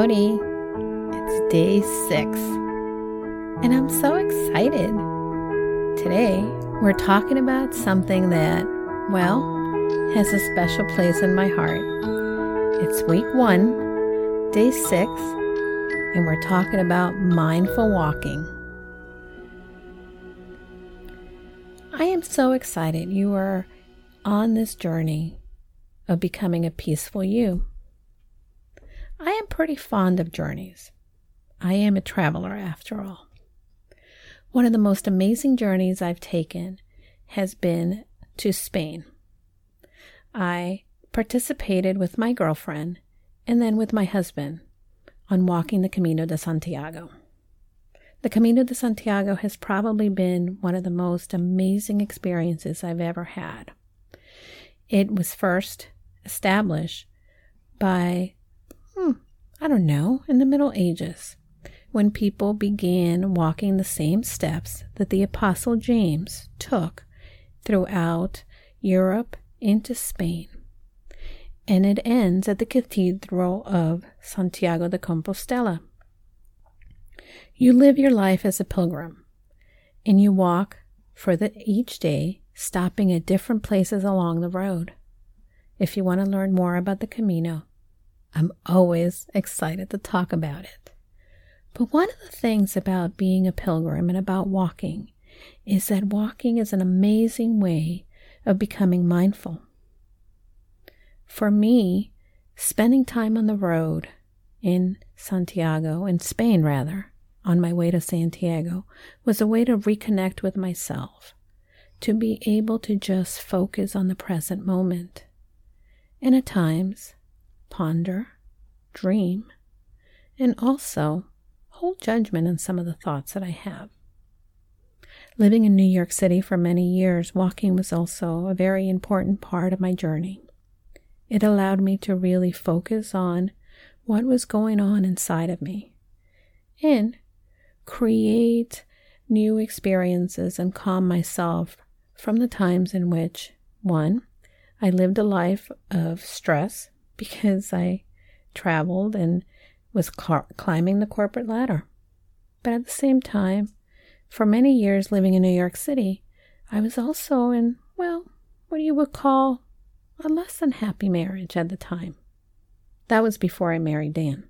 Howdy! It's day six, and I'm so excited. Today, we're talking about something that, well, has a special place in my heart. It's week one, day six, and we're talking about mindful walking. I am so excited you are on this journey of becoming a peaceful you. I am pretty fond of journeys. I am a traveler after all. One of the most amazing journeys I've taken has been to Spain. I participated with my girlfriend and then with my husband on walking the Camino de Santiago. The Camino de Santiago has probably been one of the most amazing experiences I've ever had. It was first established by hmm, I don't know, in the Middle Ages, when people began walking the same steps that the Apostle James took throughout Europe into Spain. And it ends at the Cathedral of Santiago de Compostela. You live your life as a pilgrim, and you walk for the, each day, stopping at different places along the road. If you want to learn more about the Camino, I'm always excited to talk about it. But one of the things about being a pilgrim and about walking is that walking is an amazing way of becoming mindful. For me, spending time on the road in Santiago, in Spain rather, on my way to Santiago, was a way to reconnect with myself, to be able to just focus on the present moment. And at times, ponder, dream, and also hold judgment on some of the thoughts that I have. Living in New York City for many years, walking was also a very important part of my journey. It allowed me to really focus on what was going on inside of me and create new experiences and calm myself from the times in which, one, I lived a life of stress because I traveled and was cl- climbing the corporate ladder. But at the same time, for many years living in New York City, I was also in, well, what you would call a less than happy marriage at the time. That was before I married Dan.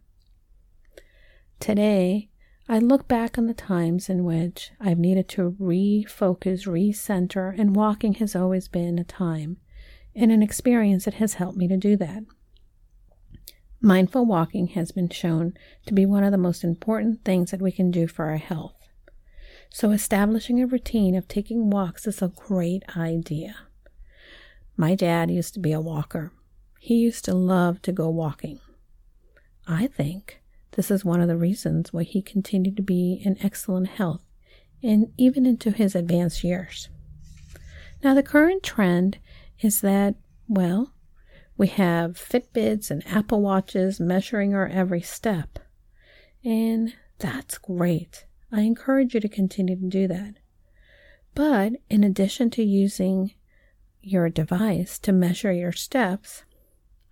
Today, I look back on the times in which I've needed to refocus, recenter, and walking has always been a time and an experience that has helped me to do that. Mindful walking has been shown to be one of the most important things that we can do for our health. So, establishing a routine of taking walks is a great idea. My dad used to be a walker. He used to love to go walking. I think this is one of the reasons why he continued to be in excellent health and even into his advanced years. Now, the current trend is that, well, we have Fitbits and Apple Watches measuring our every step. And that's great. I encourage you to continue to do that. But in addition to using your device to measure your steps,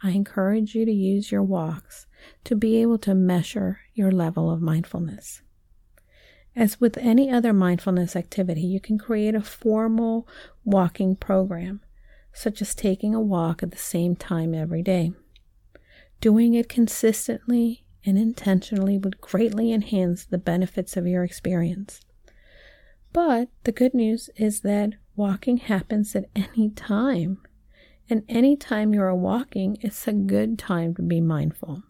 I encourage you to use your walks to be able to measure your level of mindfulness. As with any other mindfulness activity, you can create a formal walking program such as taking a walk at the same time every day. Doing it consistently and intentionally would greatly enhance the benefits of your experience. But the good news is that walking happens at any time. And any time you are walking, it's a good time to be mindful.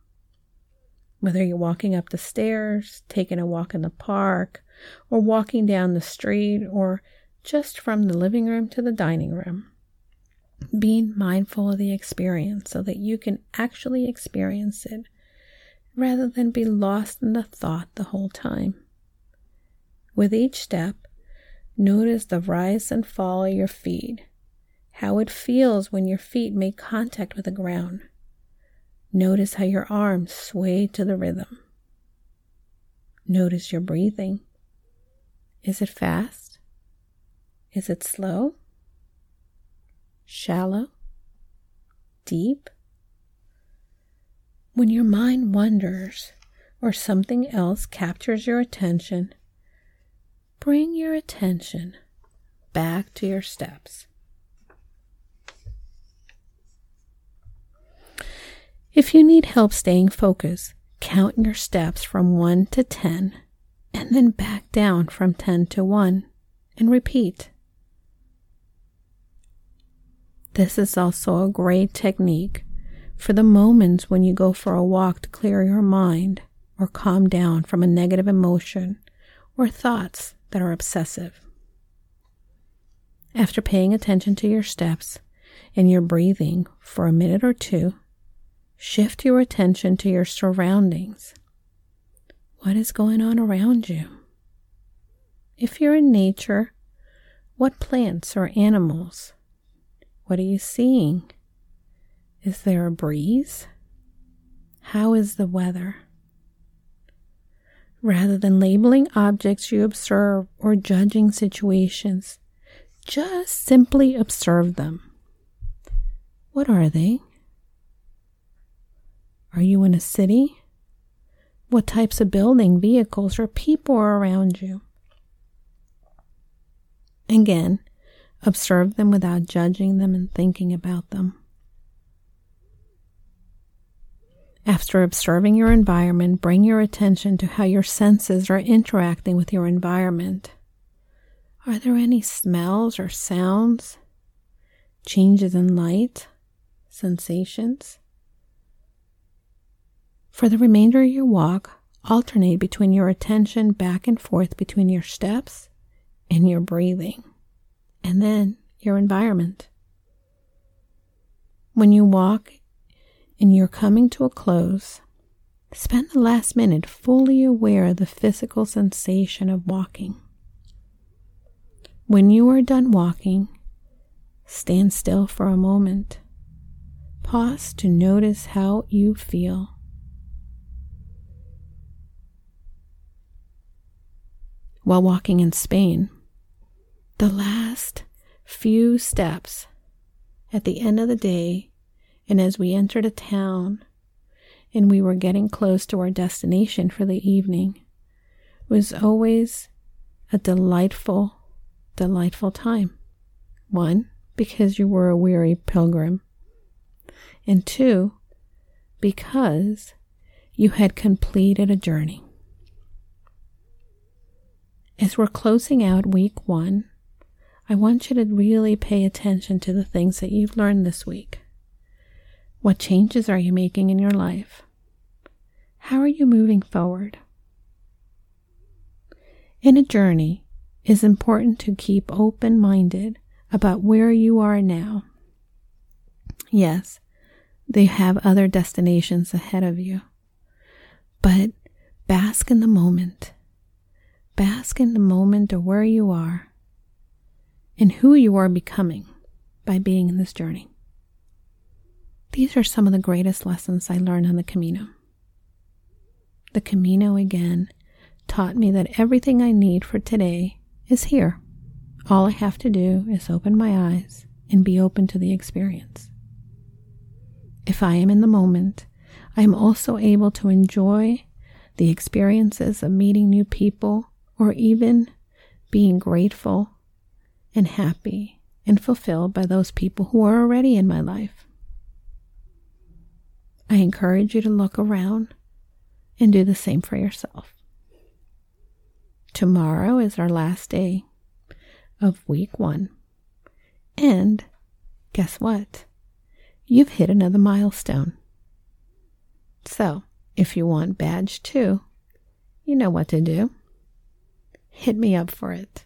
Whether you're walking up the stairs, taking a walk in the park, or walking down the street, or just from the living room to the dining room, being mindful of the experience so that you can actually experience it rather than be lost in the thought the whole time. With each step, notice the rise and fall of your feet, how it feels when your feet make contact with the ground. Notice how your arms sway to the rhythm. Notice your breathing. Is it fast? Is it slow? Shallow, deep. When your mind wanders or something else captures your attention, bring your attention back to your steps. If you need help staying focused, count your steps from 1 to 10 and then back down from 10 to 1 and repeat. This is also a great technique for the moments when you go for a walk to clear your mind or calm down from a negative emotion or thoughts that are obsessive. After paying attention to your steps and your breathing for a minute or two, shift your attention to your surroundings. What is going on around you? If you're in nature, what plants or animals? What are you seeing? Is there a breeze? How is the weather? Rather than labeling objects you observe or judging situations, just simply observe them. What are they? Are you in a city? What types of building, vehicles, or people are around you? Again, observe them without judging them and thinking about them. After observing your environment, bring your attention to how your senses are interacting with your environment. Are there any smells or sounds? Changes in light? Sensations? For the remainder of your walk, alternate between your attention back and forth between your steps and your breathing, and then your environment. When you walk and you're coming to a close, spend the last minute fully aware of the physical sensation of walking. When you are done walking, stand still for a moment. Pause to notice how you feel. While walking in Spain, the last few steps at the end of the day and as we entered a town and we were getting close to our destination for the evening, was always a delightful, delightful time. One, because you were a weary pilgrim. And two, because you had completed a journey. As we're closing out week one, I want you to really pay attention to the things that you've learned this week. What changes are you making in your life? How are you moving forward? In a journey, it is important to keep open minded about where you are now. Yes, they have other destinations ahead of you, but bask in the moment. Bask in the moment of where you are and who you are becoming by being in this journey. These are some of the greatest lessons I learned on the Camino. The Camino again taught me that everything I need for today is here. All I have to do is open my eyes and be open to the experience. If I am in the moment, I am also able to enjoy the experiences of meeting new people or even being grateful and happy and fulfilled by those people who are already in my life. I encourage you to look around and do the same for yourself. Tomorrow is our last day of week one. And guess what? You've hit another milestone. So, if you want badge two, you know what to do. Hit me up for it.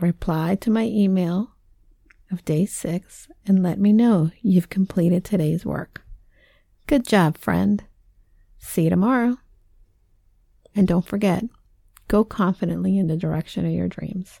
Reply to my email of day six and let me know you've completed today's work. Good job, friend. See you tomorrow. And don't forget, go confidently in the direction of your dreams.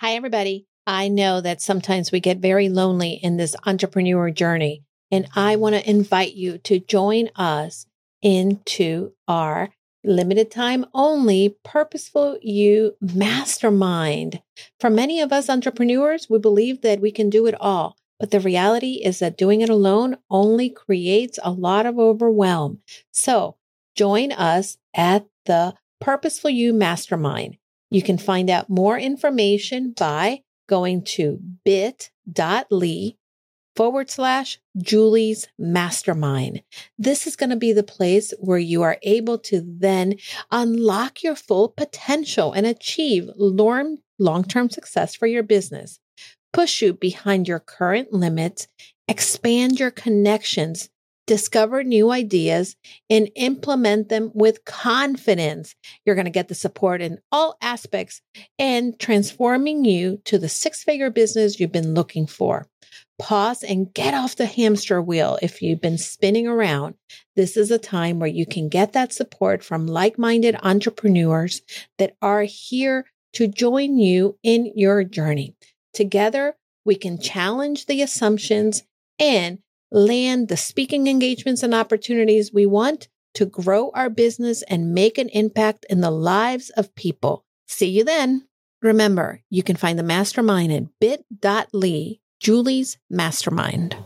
Hi, everybody. I know that sometimes we get very lonely in this entrepreneur journey, and I want to invite you to join us into our limited time only purposeful you mm-hmm. mastermind. For many of us entrepreneurs, we believe that we can do it all But the reality is that doing it alone only creates a lot of overwhelm. So join us at the Purposeful You Mastermind. You can find out more information by going to bit.ly forward slash Julie's mastermind. This is going to be the place where you are able to then unlock your full potential and achieve long term success for your business, push you behind your current limits, expand your connections, discover new ideas, and implement them with confidence. You're going to get the support in all aspects and transforming you to the six figure business you've been looking for pause and get off the hamster wheel if you've been spinning around. This is a time where you can get that support from like minded entrepreneurs that are here to join you in your journey. Together, we can challenge the assumptions and land the speaking engagements and opportunities we want to grow our business and make an impact in the lives of people. See you then. Remember, you can find the mastermind at bit.ly Julie's Mastermind.